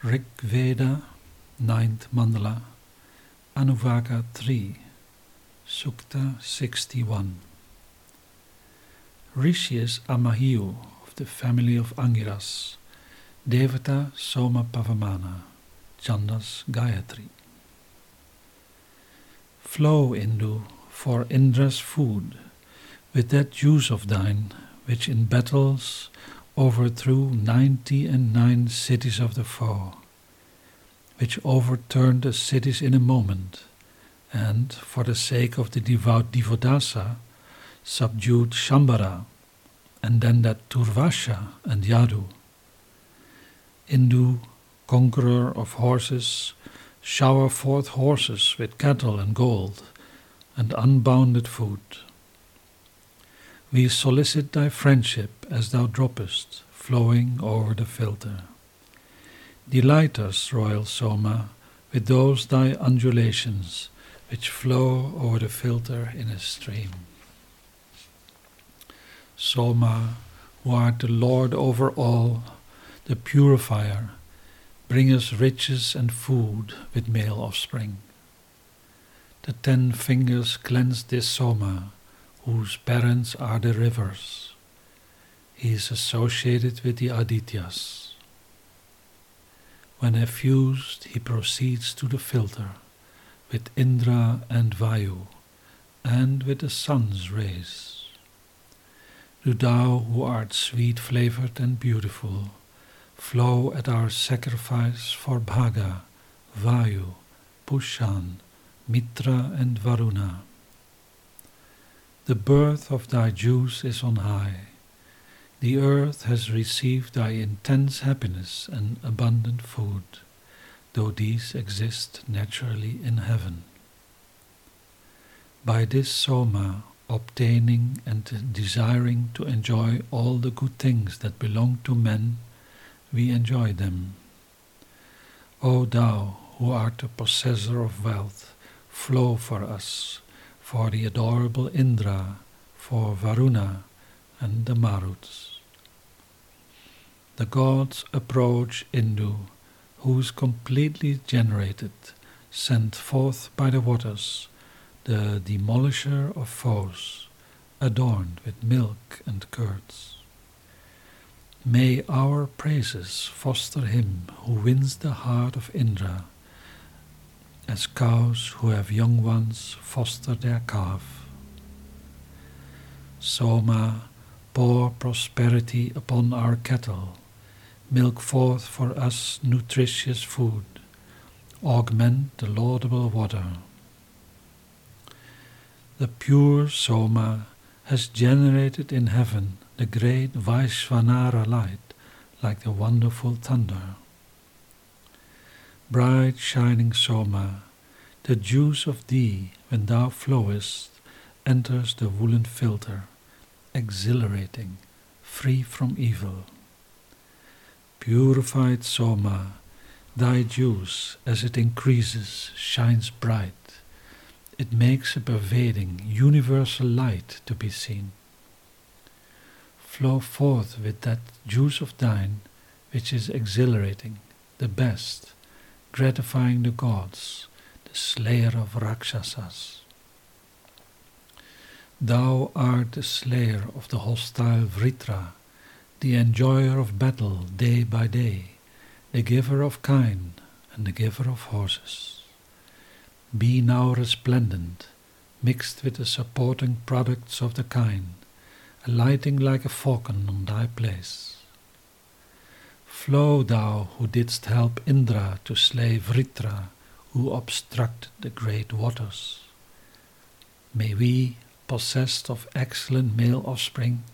Rig Veda, ninth mandala, Anuvaka 3, Sukta 61. Rishi is Amahiyu of the family of Angiras, Devata Soma Pavamana, Chandas Gayatri. Flow, Indu, for Indra's food, with that juice of thine, which in battles overthrew ninety and nine cities of the foe, which overturned the cities in a moment, and, for the sake of the devout Divodasa, subdued Shambhara, and then that Turvasha and Yadu. Indu, conqueror of horses, shower forth horses with cattle and gold, and unbounded food. We solicit thy friendship as thou droppest, flowing over the filter. Delight us, royal Soma, with those thy undulations which flow over the filter in a stream. Soma, who art the Lord over all, the purifier, bring us riches and food with male offspring. The ten fingers cleanse this Soma, whose parents are the rivers. He is associated with the Adityas. When effused, he proceeds to the filter with Indra and Vayu, and with the sun's rays. Do thou, who art sweet flavored and beautiful, flow at our sacrifice for Bhaga, Vayu, Pushan, Mitra, and Varuna. The birth of thy juice is on high. The earth has received thy intense happiness and abundant food, though these exist naturally in heaven. By this Soma, obtaining and desiring to enjoy all the good things that belong to men, we enjoy them. O thou, who art the possessor of wealth, flow for us, for the adorable Indra, for Varuna and the Maruts. The gods approach Indu, who is completely generated, sent forth by the waters, the demolisher of foes, adorned with milk and curds. May our praises foster him who wins the heart of Indra, as cows who have young ones foster their calf. Soma, pour prosperity upon our cattle, milk forth for us nutritious food, augment the laudable water. The pure Soma has generated in heaven the great Vaishvanara light like the wonderful thunder. Bright shining Soma, the juice of thee, when thou flowest, enters the woolen filter, exhilarating, free from evil. Purified Soma, thy juice, as it increases, shines bright. It makes a pervading, universal light to be seen. Flow forth with that juice of thine, which is exhilarating, the best, gratifying the gods, the slayer of Rakshasas. Thou art the slayer of the hostile Vritra, the enjoyer of battle day by day, the giver of kine and the giver of horses. Be now resplendent, mixed with the supporting products of the kine, alighting like a falcon on thy place. Flow thou who didst help Indra to slay Vritra, who obstructed the great waters. May we, possessed of excellent male offspring,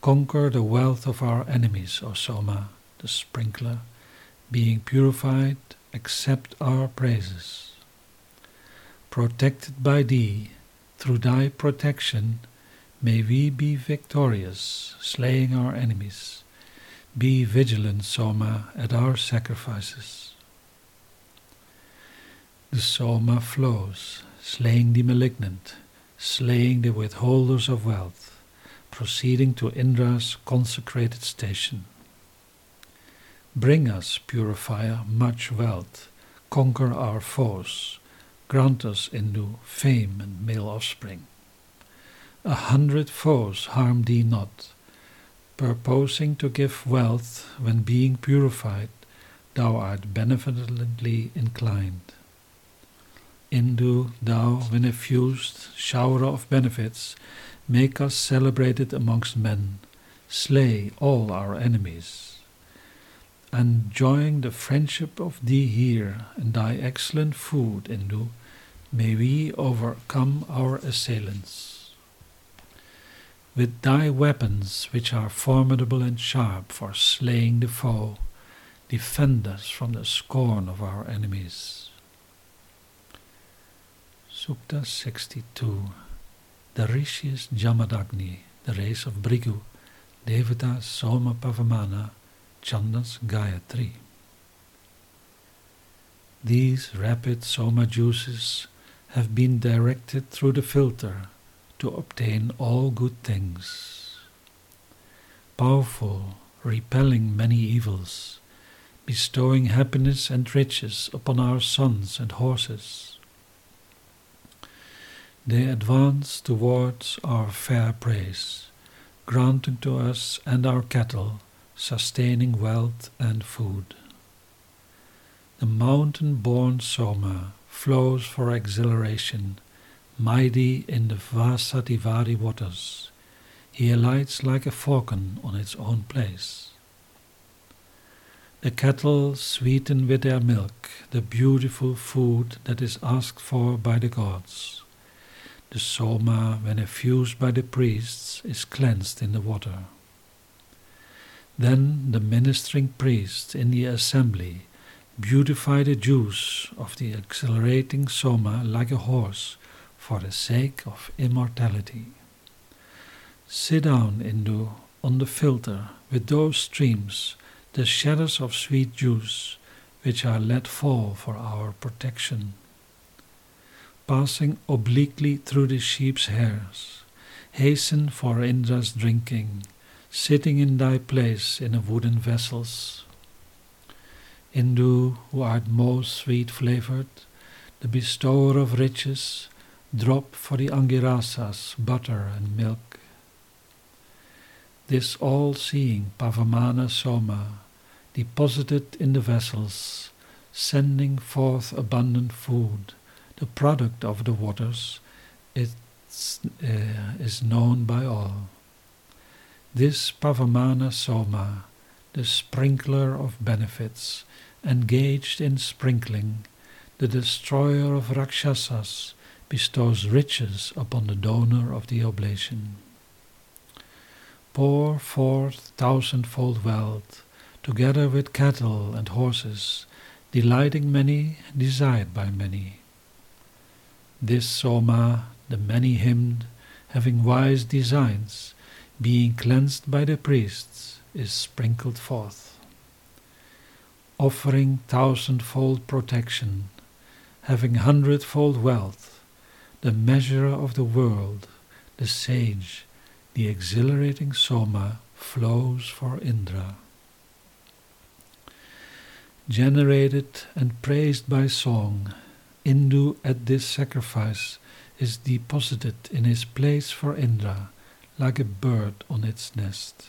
conquer the wealth of our enemies, O Soma, the sprinkler, being purified, accept our praises. Protected by thee, through thy protection, may we be victorious, slaying our enemies. Be vigilant, Soma, at our sacrifices. The Soma flows, slaying the malignant, slaying the withholders of wealth, proceeding to Indra's consecrated station. Bring us, purifier, much wealth, conquer our foes, grant us Indu fame and male offspring. A hundred foes harm thee not, purposing to give wealth when being purified, thou art benevolently inclined. Indu, thou, when effused shower of benefits, make us celebrated amongst men, slay all our enemies. Enjoying the friendship of thee here and thy excellent food, Indu, may we overcome our assailants. With thy weapons, which are formidable and sharp for slaying the foe, defend us from the scorn of our enemies. Sukta 62 The Rishis Jamadagni, the race of Bhrigu, Devata Soma Pavamana, Chandas Gayatri. These rapid Soma juices have been directed through the filter to obtain all good things. Powerful, repelling many evils, bestowing happiness and riches upon our sons and horses. They advance towards our fair praise, granting to us and our cattle sustaining wealth and food. The mountain born Soma flows for exhilaration, mighty in the Vasadivari waters. He alights like a falcon on its own place. The cattle sweeten with their milk the beautiful food that is asked for by the gods. The soma, when effused by the priests, is cleansed in the water. Then the ministering priests in the assembly beautify the juice of the exhilarating soma like a horse for the sake of immortality. Sit down, Indu, on the filter with those streams the shadows of sweet juice which are let fall for our protection. Passing obliquely through the sheep's hairs, hasten for Indra's drinking, sitting in thy place in a wooden vessels. Indu, who art most sweet flavored, the bestower of riches, drop for the Angirasas butter and milk. This all seeing Pavamana Soma deposited in the vessels, sending forth abundant food, the product of the waters, it uh, is known by all. This Pavamana Soma, the sprinkler of benefits, engaged in sprinkling, the destroyer of Rakshasas, bestows riches upon the donor of the oblation. Pour forth thousandfold wealth, together with cattle and horses, delighting many, desired by many. This Soma, the many hymned, having wise designs, being cleansed by the priests, is sprinkled forth. Offering thousandfold protection, having hundredfold wealth, the measurer of the world, the sage, the exhilarating Soma flows for Indra generated and praised by song, Indu at this sacrifice is deposited in his place for Indra, like a bird on its nest.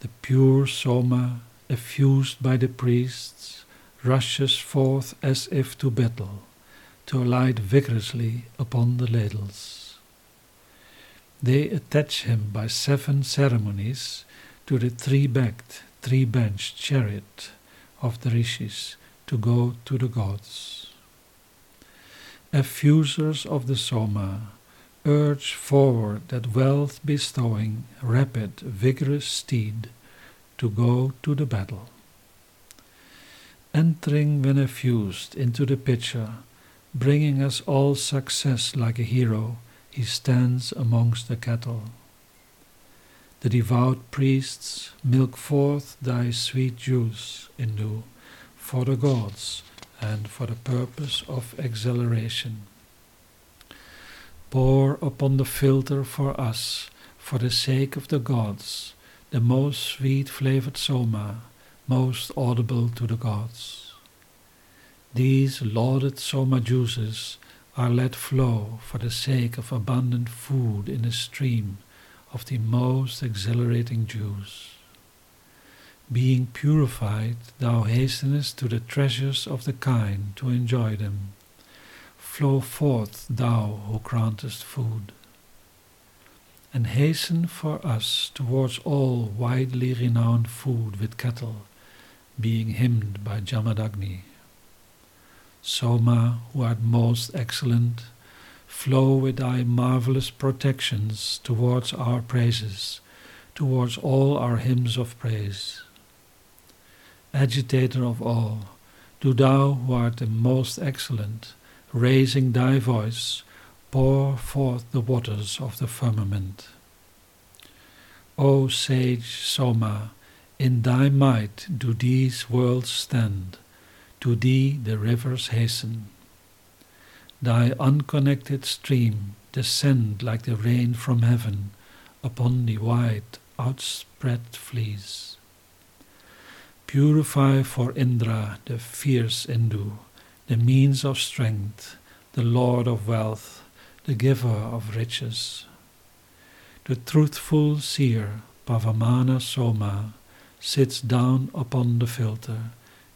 The pure Soma, effused by the priests, rushes forth as if to battle, to alight vigorously upon the ladles. They attach him by seven ceremonies to the three-backed three benched chariot of the rishis to go to the gods. Effusers of the Soma urge forward that wealth bestowing, rapid, vigorous steed to go to the battle. Entering when effused into the pitcher, bringing us all success like a hero, he stands amongst the cattle. The devout priests milk forth thy sweet juice, Indu, for the gods and for the purpose of exhilaration. Pour upon the filter for us, for the sake of the gods, the most sweet flavored soma, most audible to the gods. These lauded soma juices are let flow for the sake of abundant food in a stream of the most exhilarating juice. Being purified, thou hastenest to the treasures of the kine to enjoy them. Flow forth, thou who grantest food. And hasten for us towards all widely renowned food with cattle, being hymned by Jamadagni. Soma, who art most excellent, flow with thy marvelous protections towards our praises, towards all our hymns of praise. Agitator of all, do thou who art the most excellent, raising thy voice, pour forth the waters of the firmament. O sage Soma, in thy might do these worlds stand, to thee the rivers hasten. Thy unconnected stream descend like the rain from heaven upon the wide outspread fleece. Purify for Indra the fierce Indu, the means of strength, the lord of wealth, the giver of riches. The truthful seer, Pavamana Soma, sits down upon the filter,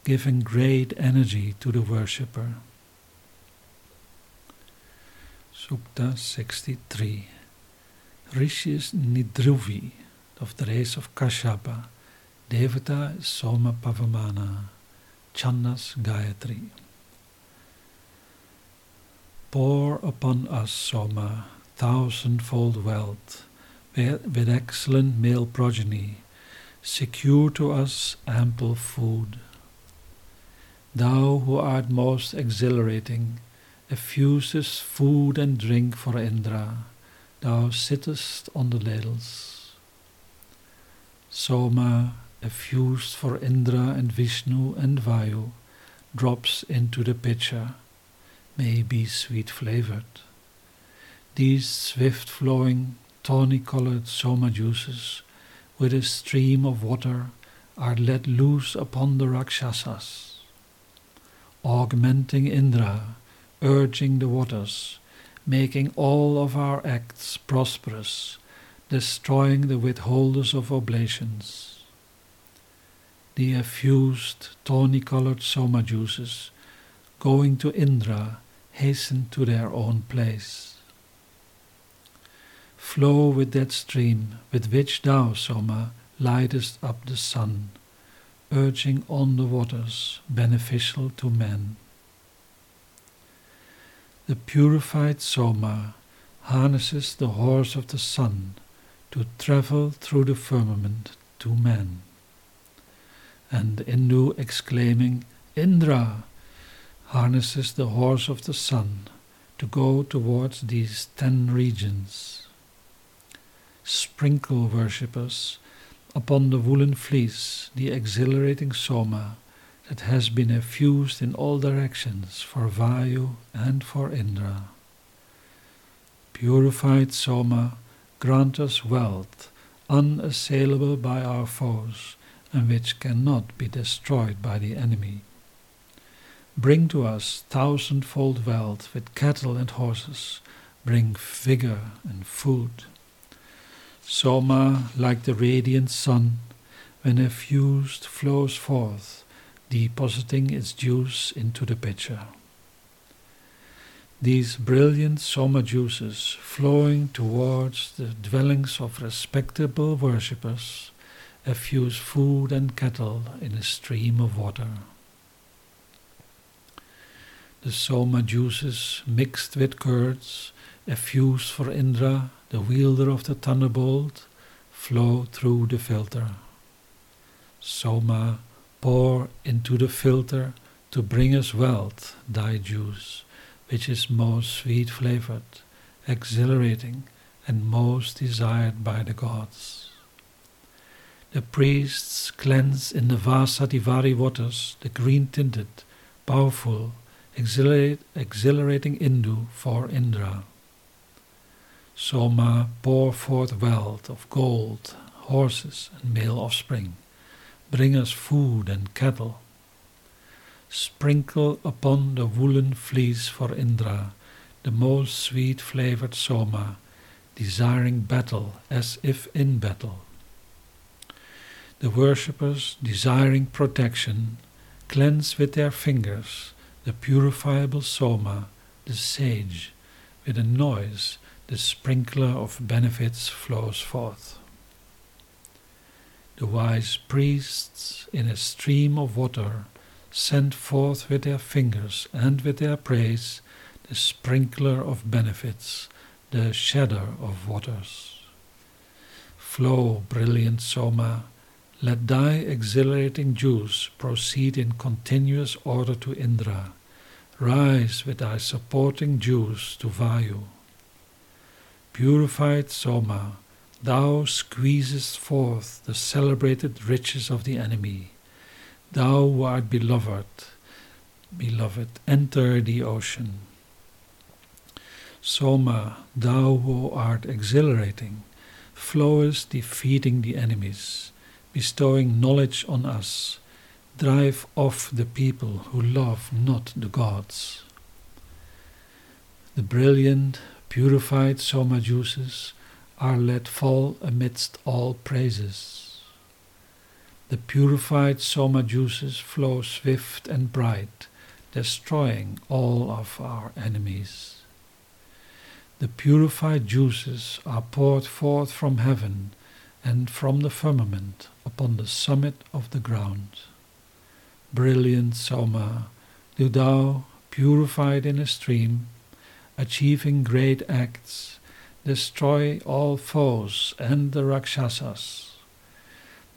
giving great energy to the worshipper. Sukta 63 Rishis Nidhruvi, of the race of Kashyapa, Devata Soma Pavamana, Chandas Gayatri. Pour upon us, Soma, thousandfold wealth, with excellent male progeny, secure to us ample food. Thou who art most exhilarating, effusest food and drink for Indra, thou sittest on the ladles. Soma, effused for Indra and Vishnu and Vayu, drops into the pitcher, may be sweet flavored. These swift flowing, tawny colored soma juices, with a stream of water, are let loose upon the Rakshasas, augmenting Indra, urging the waters, making all of our acts prosperous, destroying the withholders of oblations the effused, tawny colored soma juices, going to Indra, hasten to their own place. Flow with that stream with which thou, Soma, lightest up the sun, urging on the waters, beneficial to men. The purified Soma harnesses the horse of the sun to travel through the firmament to men and Indu exclaiming, Indra, harnesses the horse of the sun to go towards these ten regions. Sprinkle worshippers upon the woolen fleece the exhilarating soma that has been effused in all directions for Vayu and for Indra. Purified soma, grant us wealth unassailable by our foes and which cannot be destroyed by the enemy. Bring to us thousandfold wealth with cattle and horses, bring vigor and food. Soma, like the radiant sun, when effused, flows forth, depositing its juice into the pitcher. These brilliant soma juices, flowing towards the dwellings of respectable worshippers, effuse food and cattle in a stream of water. The soma juices mixed with curds, effuse for Indra, the wielder of the thunderbolt, flow through the filter. Soma, pour into the filter to bring us wealth thy juice, which is most sweet flavored, exhilarating, and most desired by the gods. The priests cleanse in the Vasadivari waters the green tinted, powerful, exhilarating Indu for Indra. Soma pour forth wealth of gold, horses and male offspring. Bring us food and cattle. Sprinkle upon the woolen fleece for Indra the most sweet flavored soma, desiring battle as if in battle. The worshippers, desiring protection, cleanse with their fingers the purifiable soma, the sage, with a noise the sprinkler of benefits flows forth. The wise priests in a stream of water send forth with their fingers and with their praise the sprinkler of benefits, the shedder of waters. Flow, brilliant Soma, let thy exhilarating juice proceed in continuous order to Indra. Rise with thy supporting juice to Vayu. Purified Soma, thou squeezest forth the celebrated riches of the enemy. Thou who art beloved, beloved, enter the ocean. Soma, thou who art exhilarating, flowest defeating the enemies, bestowing knowledge on us, drive off the people who love not the gods. The brilliant, purified Soma juices are let fall amidst all praises. The purified Soma juices flow swift and bright, destroying all of our enemies. The purified juices are poured forth from heaven and from the firmament upon the summit of the ground. Brilliant Soma, do thou, purified in a stream, achieving great acts, destroy all foes and the Rakshasas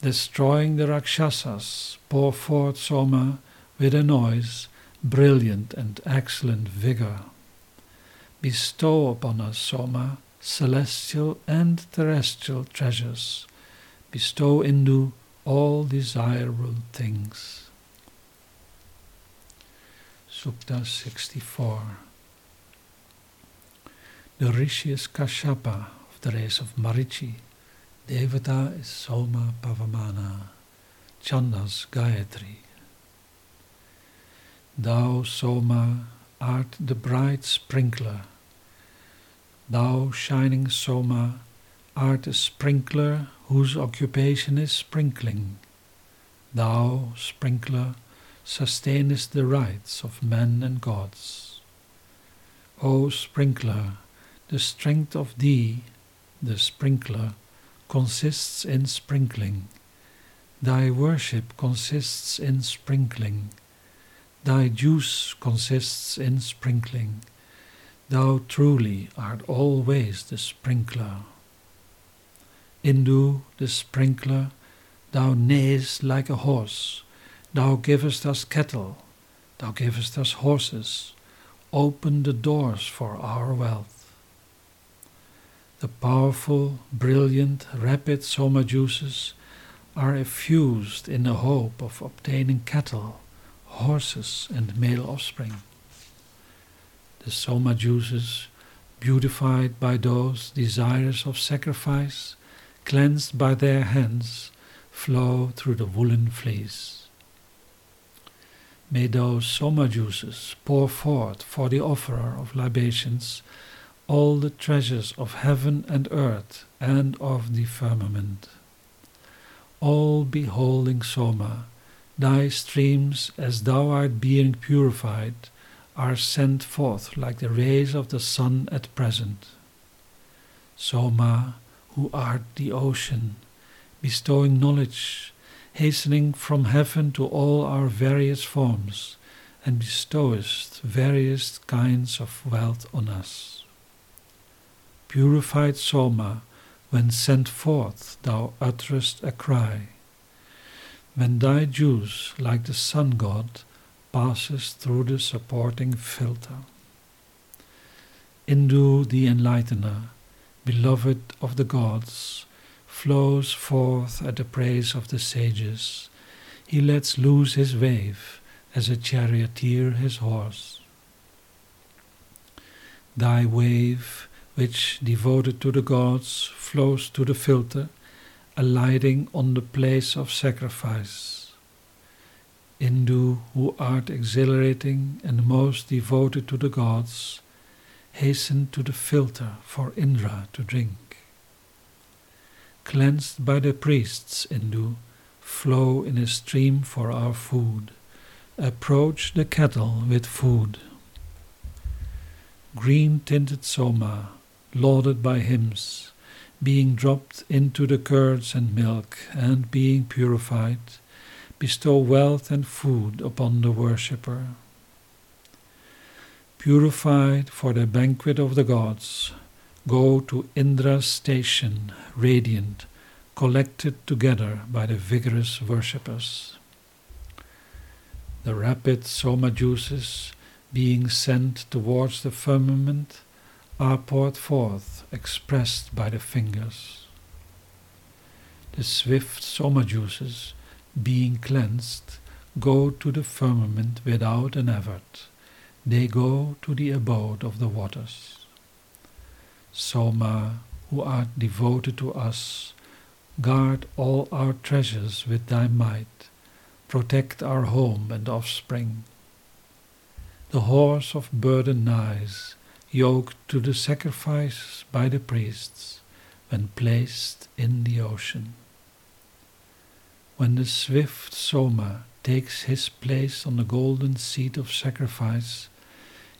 destroying the Rakshasas, pour forth Soma with a noise, brilliant and excellent vigor. Bestow upon us, Soma, celestial and terrestrial treasures. Bestow Indu all desirable things. Sukta 64 The Rishi is Kashyapa of the race of Marichi Devata is Soma Pavamana, Chandas Gayatri. Thou, Soma, art the bright sprinkler. Thou, shining Soma, art a sprinkler whose occupation is sprinkling. Thou, sprinkler, sustainest the rights of men and gods. O sprinkler, the strength of thee, the sprinkler, consists in sprinkling. Thy worship consists in sprinkling. Thy juice consists in sprinkling. Thou truly art always the sprinkler. Indu, the sprinkler, thou neighest like a horse. Thou givest us cattle. Thou givest us horses. Open the doors for our wealth. The powerful, brilliant, rapid soma juices are effused in the hope of obtaining cattle, horses, and male offspring. The soma juices, beautified by those desirous of sacrifice, cleansed by their hands, flow through the woolen fleece. May those soma juices pour forth for the offerer of libations all the treasures of heaven and earth and of the firmament. All beholding Soma, thy streams, as thou art being purified, are sent forth like the rays of the sun at present. Soma, who art the ocean, bestowing knowledge, hastening from heaven to all our various forms, and bestowest various kinds of wealth on us purified Soma, when sent forth thou utterest a cry. When thy juice, like the sun god, passes through the supporting filter. Indu the enlightener, beloved of the gods, flows forth at the praise of the sages. He lets loose his wave as a charioteer his horse. Thy wave which, devoted to the gods, flows to the filter, alighting on the place of sacrifice. Indu, who art exhilarating and most devoted to the gods, hasten to the filter for Indra to drink. Cleansed by the priests, Indu, flow in a stream for our food. Approach the kettle with food. Green tinted soma, lauded by hymns, being dropped into the curds and milk, and being purified, bestow wealth and food upon the worshipper. Purified for the banquet of the gods, go to Indra's station, radiant, collected together by the vigorous worshippers. The rapid soma juices, being sent towards the firmament, are poured forth, expressed by the fingers. The swift soma juices, being cleansed, go to the firmament without an effort. They go to the abode of the waters. Soma, who art devoted to us, guard all our treasures with thy might, protect our home and offspring. The horse of burden nighs, yoked to the sacrifice by the priests when placed in the ocean. When the swift Soma takes his place on the golden seat of sacrifice,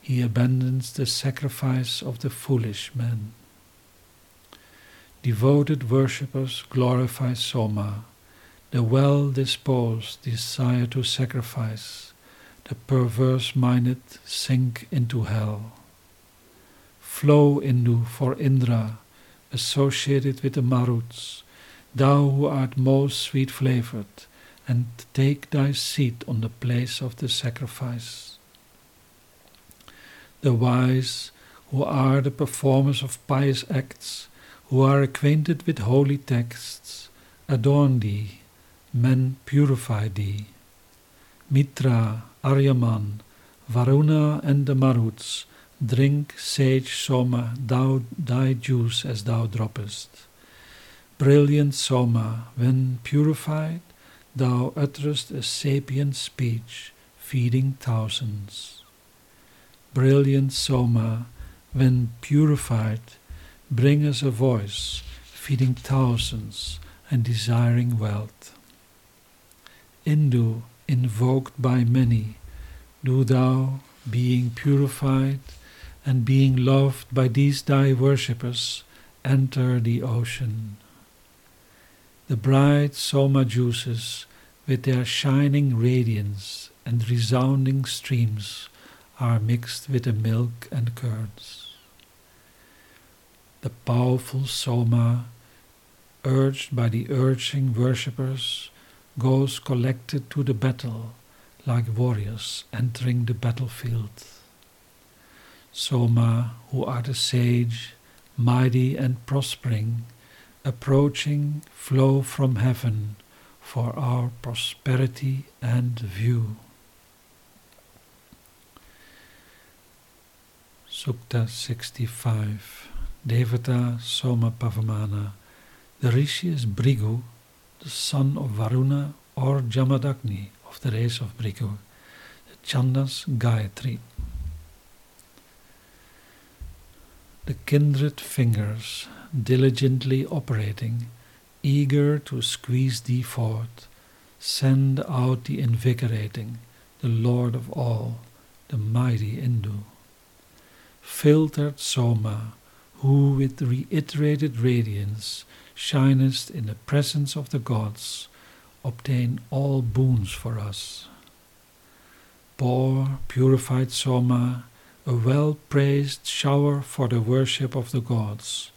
he abandons the sacrifice of the foolish man. Devoted worshippers glorify Soma, the well disposed desire to sacrifice, the perverse minded sink into hell flow Indu for Indra, associated with the Maruts, thou who art most sweet flavored, and take thy seat on the place of the sacrifice. The wise, who are the performers of pious acts, who are acquainted with holy texts, adorn thee, men purify thee. Mitra, Aryaman, Varuna, and the Maruts Drink, sage Soma, thou thy juice as thou droppest. Brilliant Soma, when purified, thou utterest a sapient speech, feeding thousands. Brilliant Soma, when purified, bring us a voice, feeding thousands and desiring wealth. Indu, invoked by many, do thou, being purified, and being loved by these thy worshippers, enter the ocean. The bright soma juices, with their shining radiance and resounding streams, are mixed with the milk and curds. The powerful soma, urged by the urging worshippers, goes collected to the battle like warriors entering the battlefield. Soma, who art a sage, mighty and prospering, approaching, flow from heaven for our prosperity and view. Sukta 65 Devata Soma Pavamana The Rishi is Bhrigu, the son of Varuna or Jamadagni of the race of Bhrigu, the Chandas Gayatri. The kindred fingers diligently operating, eager to squeeze thee forth, send out the invigorating, the Lord of all, the mighty Indu. Filtered Soma, who with reiterated radiance shinest in the presence of the gods, obtain all boons for us. Pour purified Soma a well praised shower for the worship of the gods.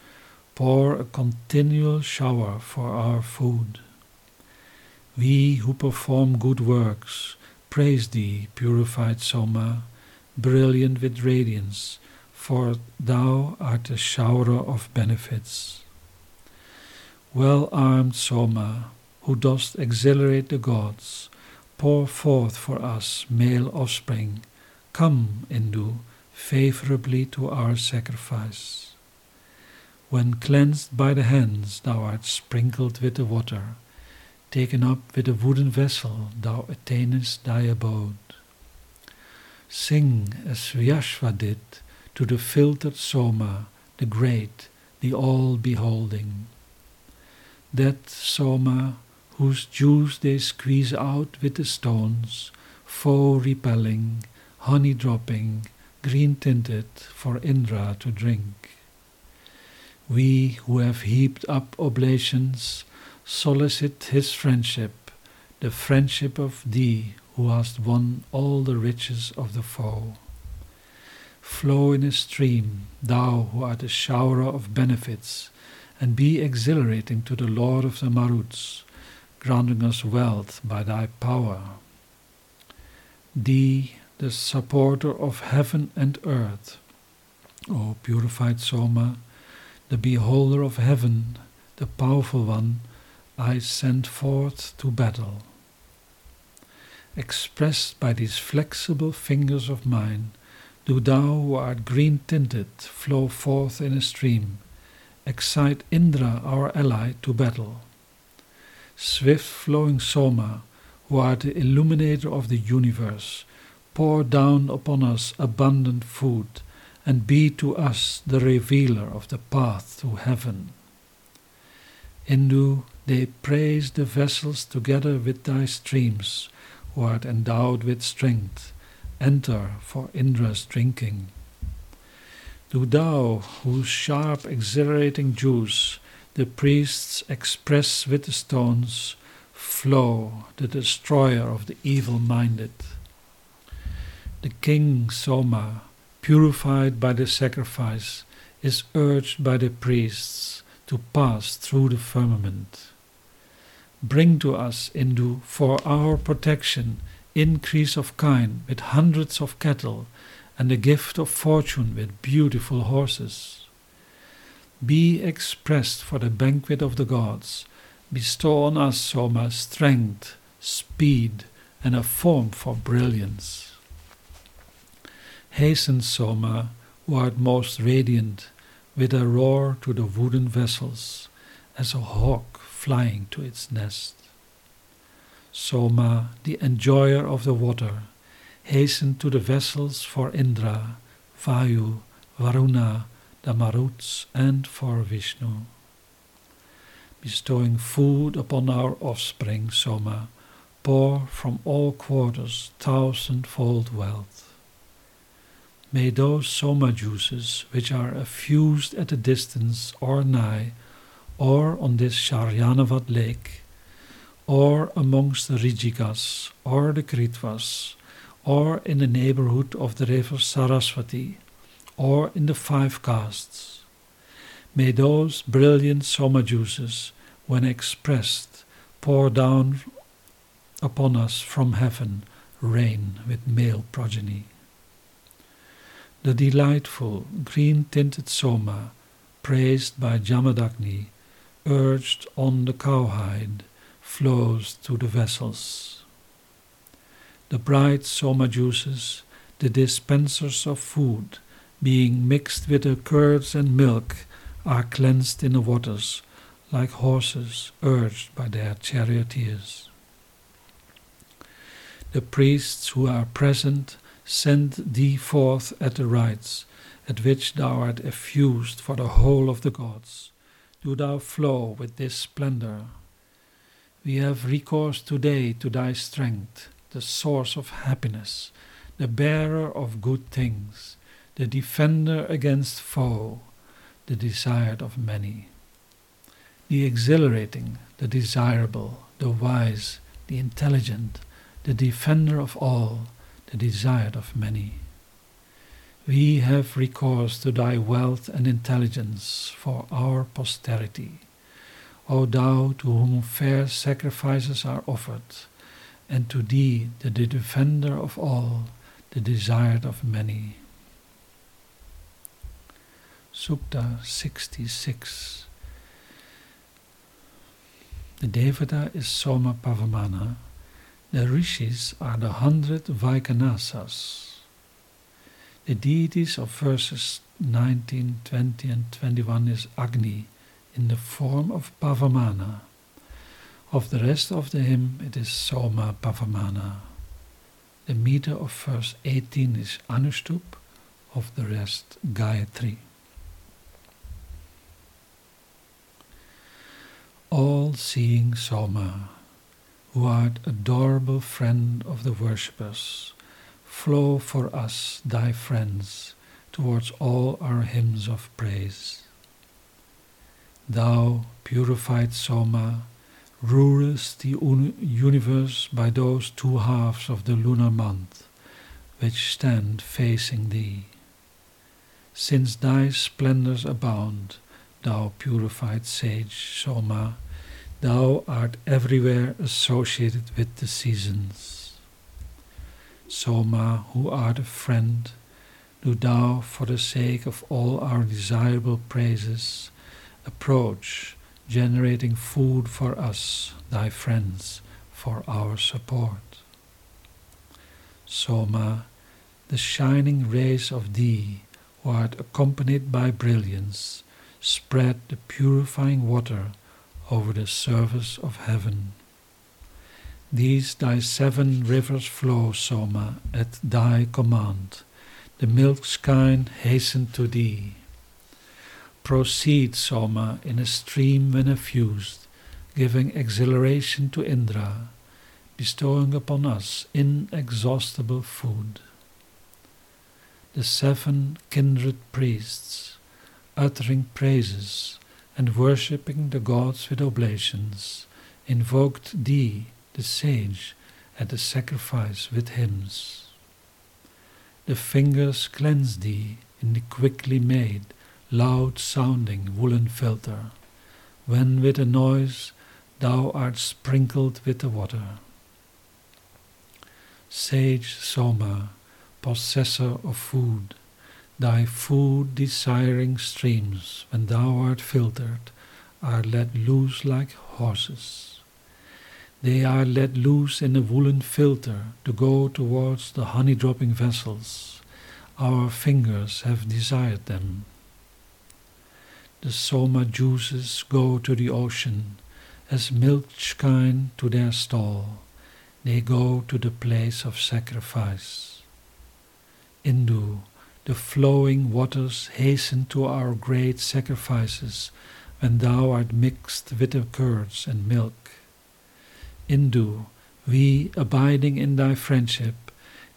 Pour a continual shower for our food. We who perform good works praise thee, purified Soma, brilliant with radiance, for thou art a showerer of benefits. Well armed Soma, who dost exhilarate the gods, pour forth for us male offspring. Come, Indu, favorably to our sacrifice. When cleansed by the hands, thou art sprinkled with the water, taken up with a wooden vessel, thou attainest thy abode. Sing as Vyashva did to the filtered Soma, the great, the all-beholding. That Soma, whose juice they squeeze out with the stones, foe-repelling, honey-dropping, green-tinted for Indra to drink. We who have heaped up oblations solicit his friendship, the friendship of thee who hast won all the riches of the foe. Flow in a stream, thou who art a showerer of benefits, and be exhilarating to the Lord of the Maruts, granting us wealth by thy power. Thee, the supporter of heaven and earth, O purified Soma, the beholder of heaven, the powerful one, I send forth to battle. Expressed by these flexible fingers of mine, do thou who art green tinted flow forth in a stream, excite Indra our ally to battle. Swift flowing Soma, who art the illuminator of the universe, pour down upon us abundant food and be to us the revealer of the path to heaven. Indu, they praise the vessels together with thy streams, who art endowed with strength, enter for Indra's drinking. Do thou, whose sharp, exhilarating juice the priests express with the stones, flow, the destroyer of the evil minded. The king Soma, purified by the sacrifice, is urged by the priests to pass through the firmament. Bring to us, Indu, for our protection, increase of kine with hundreds of cattle, and the gift of fortune with beautiful horses. Be expressed for the banquet of the gods. Bestow on us, Soma, strength, speed, and a form for brilliance. Hasten, Soma, who art most radiant, with a roar to the wooden vessels, as a hawk flying to its nest. Soma, the enjoyer of the water, hasten to the vessels for Indra, Vayu, Varuna, the Maruts, and for Vishnu. Bestowing food upon our offspring, Soma, pour from all quarters thousandfold wealth. May those soma juices, which are effused at a distance or nigh, or on this Sharyanavad lake, or amongst the Rijikas, or the Kritvas, or in the neighborhood of the river Saraswati, or in the five castes. May those brilliant soma juices, when expressed, pour down upon us from heaven rain with male progeny the delightful green tinted soma, praised by Jamadagni, urged on the cowhide, flows to the vessels. The bright soma juices, the dispensers of food, being mixed with the curds and milk, are cleansed in the waters, like horses urged by their charioteers. The priests who are present send thee forth at the rites, at which thou art effused for the whole of the gods. Do thou flow with this splendor. We have recourse today to thy strength, the source of happiness, the bearer of good things, the defender against foe, the desired of many. The exhilarating, the desirable, the wise, the intelligent, the defender of all, the desired of many. We have recourse to thy wealth and intelligence for our posterity, O thou to whom fair sacrifices are offered, and to thee, the defender of all, the desired of many. Sukta 66 The Devata is Soma Pavamana, the rishis are the hundred Vaikhanasas. The deities of verses 19, 20 and 21 is Agni in the form of Pavamana. Of the rest of the hymn it is Soma Pavamana. The meter of verse 18 is Anushtup, of the rest Gayatri. All-seeing Soma, who art adorable friend of the worshippers, flow for us, thy friends, towards all our hymns of praise. Thou, purified Soma, rulest the universe by those two halves of the lunar month, which stand facing thee. Since thy splendors abound, thou purified sage Soma, thou art everywhere associated with the seasons. Soma, who art a friend, do thou, for the sake of all our desirable praises, approach, generating food for us, thy friends, for our support. Soma, the shining rays of thee, who art accompanied by brilliance, spread the purifying water over the surface of heaven. These thy seven rivers flow, Soma, at thy command. The milk kine hasten to thee. Proceed, Soma, in a stream when effused, giving exhilaration to Indra, bestowing upon us inexhaustible food. The seven kindred priests, uttering praises and worshipping the gods with oblations, invoked thee the sage at the sacrifice with hymns. The fingers cleanse thee in the quickly made, loud sounding woolen filter, when with a noise thou art sprinkled with the water. Sage Soma, possessor of food, thy food desiring streams, when thou art filtered, are let loose like horses. They are let loose in a woolen filter to go towards the honey dropping vessels. Our fingers have desired them. The soma juices go to the ocean as milk kine to their stall. They go to the place of sacrifice. Indu, the flowing waters hasten to our great sacrifices when thou art mixed with the curds and milk. Indu, we abiding in thy friendship,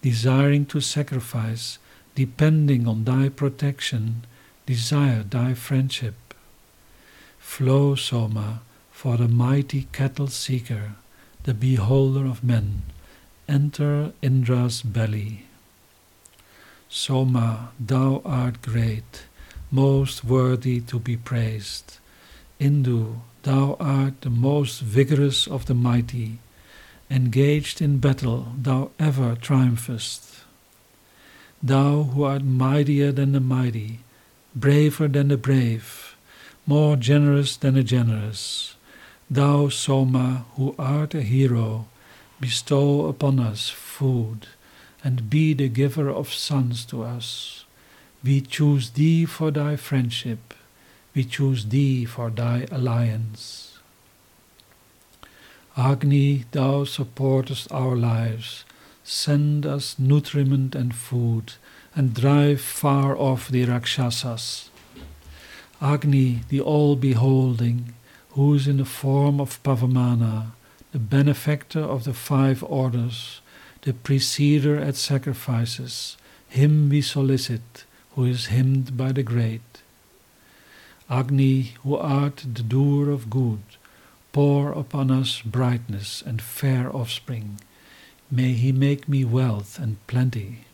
desiring to sacrifice, depending on thy protection, desire thy friendship. Flow, Soma, for the mighty cattle seeker, the beholder of men, enter Indra's belly. Soma, thou art great, most worthy to be praised. Indu, Thou art the most vigorous of the mighty. Engaged in battle, thou ever triumphest. Thou who art mightier than the mighty, braver than the brave, more generous than the generous, thou, Soma, who art a hero, bestow upon us food and be the giver of sons to us. We choose thee for thy friendship we choose thee for thy alliance. Agni, thou supportest our lives, send us nutriment and food, and drive far off the Rakshasas. Agni, the all beholding, who is in the form of Pavamana, the benefactor of the five orders, the preceder at sacrifices, him we solicit, who is hymned by the great. Agni, who art the doer of good, pour upon us brightness and fair offspring. May he make me wealth and plenty.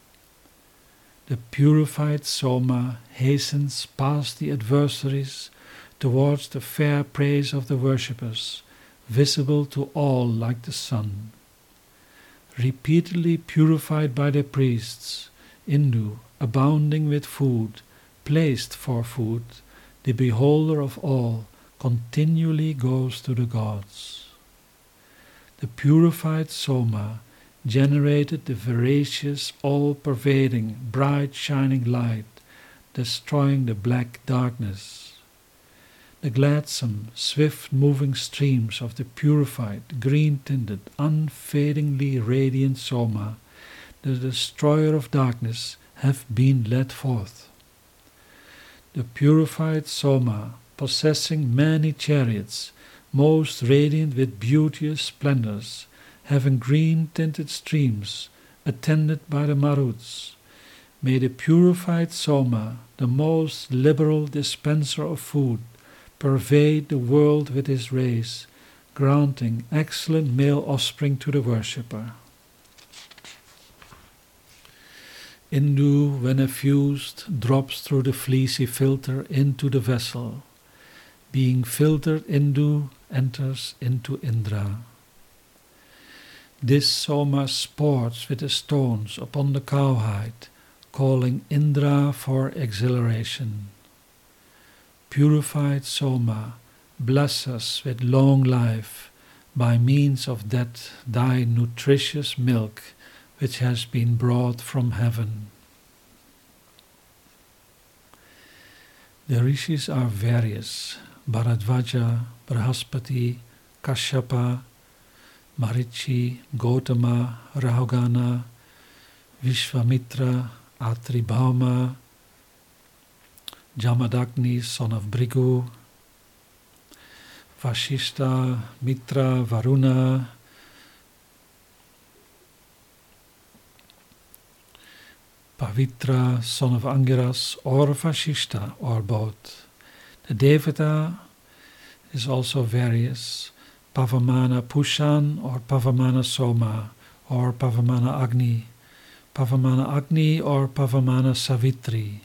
The purified Soma hastens past the adversaries towards the fair praise of the worshippers, visible to all like the sun. Repeatedly purified by the priests, Indu, abounding with food, placed for food, the beholder of all, continually goes to the gods. The purified Soma, generated the voracious, all-pervading, bright shining light, destroying the black darkness. The gladsome, swift-moving streams of the purified, green-tinted, unfadingly radiant Soma, the destroyer of darkness, have been led forth. The purified Soma, possessing many chariots, most radiant with beauteous splendors, having green tinted streams, attended by the Maruts. May the purified Soma, the most liberal dispenser of food, pervade the world with his rays, granting excellent male offspring to the worshipper. Indu, when effused, drops through the fleecy filter into the vessel. Being filtered, Indu enters into Indra. This Soma sports with the stones upon the cowhide, calling Indra for exhilaration. Purified Soma, bless us with long life by means of that thy nutritious milk which has been brought from heaven. The rishis are various Bharadvaja, Brahaspati, Kashyapa, Marichi, Gotama, Rahugana, Vishvamitra, Atribhauma, Jamadagni, son of Bhrigu, Vashishta, Mitra, Varuna, Pavitra, son of Angiras, or Vashishta, or both. The Devata is also various. Pavamana Pushan or Pavamana Soma or Pavamana Agni, Pavamana Agni or Pavamana Savitri.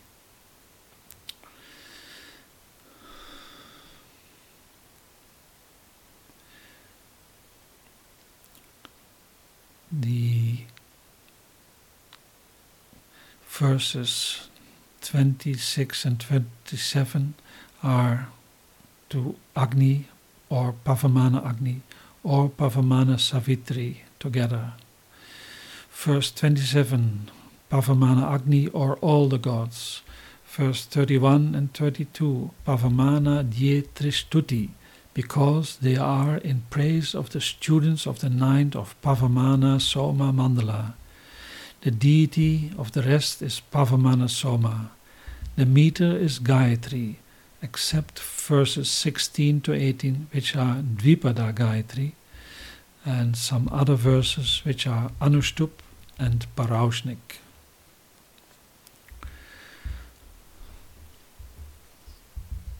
The verses 26 and 27 are to Agni or Pavamana Agni or Pavamana Savitri together. Verse 27 Pavamana Agni or all the gods. Verse 31 and 32 Pavamana Dietristuti because they are in praise of the students of the ninth of Pavamana Soma Mandala. The deity of the rest is Pavamana Soma. The meter is Gayatri except verses 16 to 18, which are Dvipada Gayatri, and some other verses which are Anushtup and Paraushnik.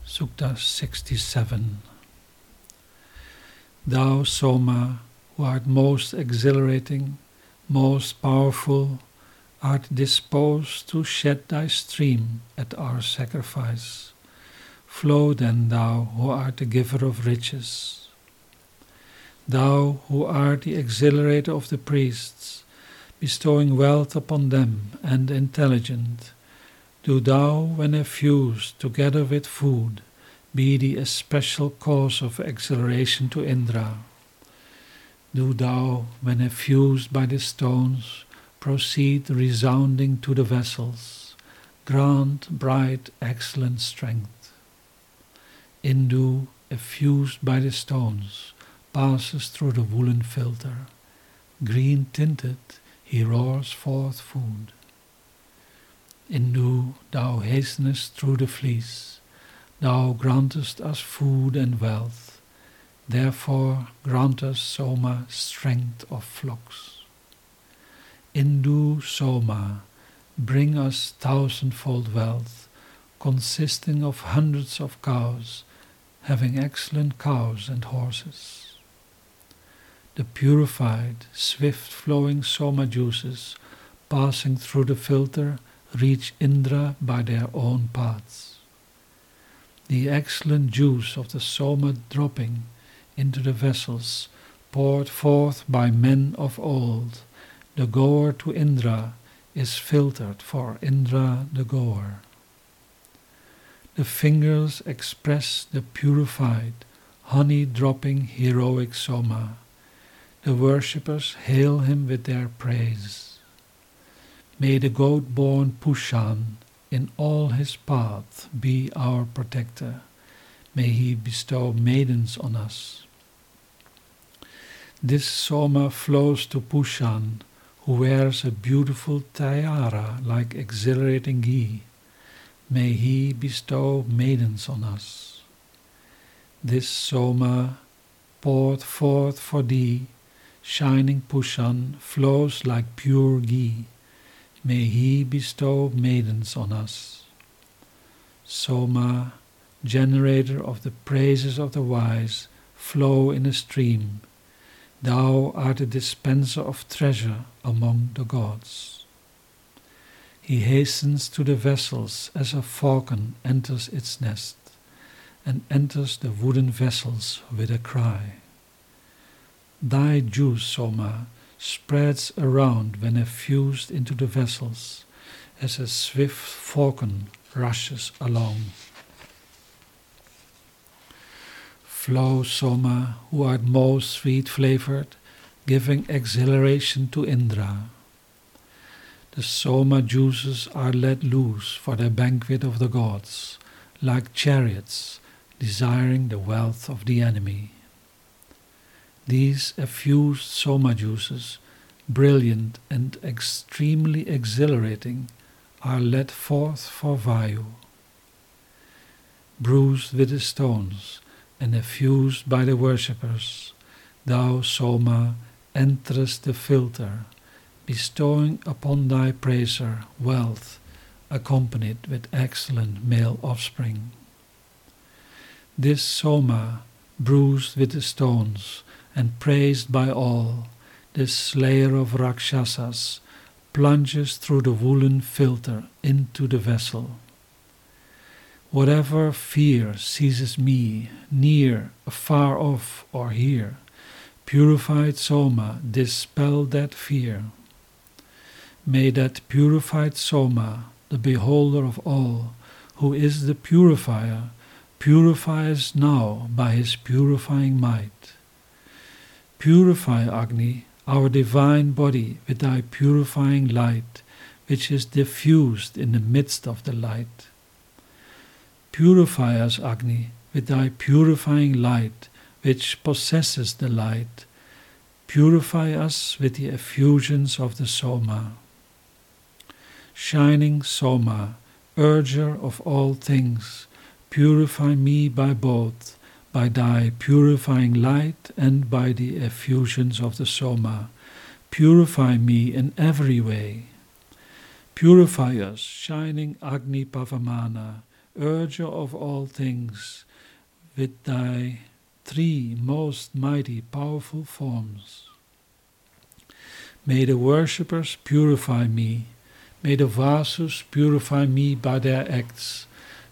Sukta 67 Thou, Soma, who art most exhilarating, most powerful, art disposed to shed thy stream at our sacrifice. Flow then, thou who art the giver of riches. Thou who art the exhilarator of the priests, bestowing wealth upon them and intelligent, do thou, when effused together with food, be the especial cause of exhilaration to Indra. Do thou, when effused by the stones, proceed resounding to the vessels, grant bright, excellent strength. Indu, effused by the stones, passes through the woolen filter. Green tinted, he roars forth food. Indu, thou hastenest through the fleece, thou grantest us food and wealth. Therefore grant us, Soma, strength of flocks. Indu, Soma, bring us thousandfold wealth, consisting of hundreds of cows, having excellent cows and horses. The purified, swift flowing soma juices passing through the filter reach Indra by their own paths. The excellent juice of the soma dropping into the vessels poured forth by men of old, the goer to Indra is filtered for Indra the goer. The fingers express the purified, honey dropping heroic soma. the worshippers hail him with their praise. May the goat-born Pushan in all his path be our protector. May he bestow maidens on us. This Soma flows to Pushan, who wears a beautiful tiara like exhilarating ghee. May he bestow maidens on us. This Soma poured forth for thee, shining Pushan, flows like pure ghee. May he bestow maidens on us. Soma, generator of the praises of the wise, flow in a stream. Thou art the dispenser of treasure among the gods. He hastens to the vessels as a falcon enters its nest, and enters the wooden vessels with a cry. Thy juice, Soma, spreads around when effused into the vessels, as a swift falcon rushes along. Flow, Soma, who art most sweet flavored, giving exhilaration to Indra. The Soma juices are let loose for the banquet of the gods, like chariots desiring the wealth of the enemy. These effused Soma juices, brilliant and extremely exhilarating, are let forth for Vayu. Bruised with the stones and effused by the worshippers, thou, Soma, enterest the filter, bestowing upon thy praiser wealth accompanied with excellent male offspring. This Soma, bruised with the stones and praised by all, this slayer of Rakshasas, plunges through the woolen filter into the vessel. Whatever fear seizes me, near, afar off, or here, purified Soma dispel that fear. May that purified Soma, the beholder of all, who is the purifier, purify us now by his purifying might. Purify, Agni, our divine body with thy purifying light, which is diffused in the midst of the light. Purify us, Agni, with thy purifying light, which possesses the light. Purify us with the effusions of the Soma. Shining Soma, urger of all things, purify me by both, by thy purifying light and by the effusions of the Soma. Purify me in every way. Purify us, shining Agni Pavamana, urger of all things, with thy three most mighty, powerful forms. May the worshippers purify me. May the Vasus purify me by their acts.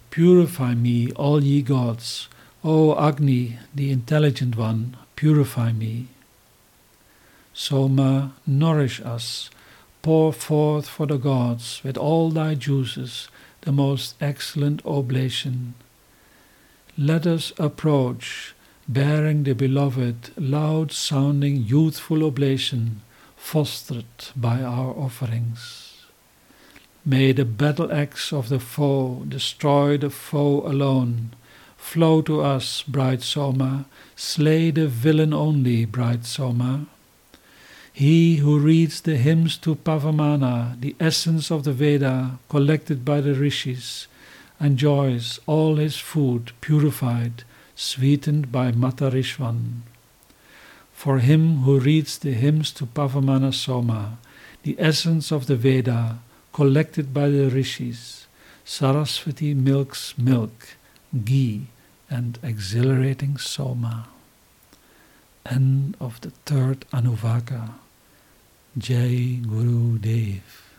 Purify me, all ye gods. O Agni, the intelligent one, purify me. Soma, nourish us. Pour forth for the gods with all thy juices the most excellent oblation. Let us approach, bearing the beloved, loud sounding, youthful oblation, fostered by our offerings. May the battle axe of the foe destroy the foe alone. Flow to us, bright Soma, slay the villain only, bright Soma. He who reads the hymns to Pavamana, the essence of the Veda collected by the rishis, enjoys all his food purified, sweetened by Matarishvan. For him who reads the hymns to Pavamana Soma, the essence of the Veda collected by the rishis, Sarasvati milks milk, ghee, and exhilarating Soma. End of the third Anuvaka. Jai Guru Dev.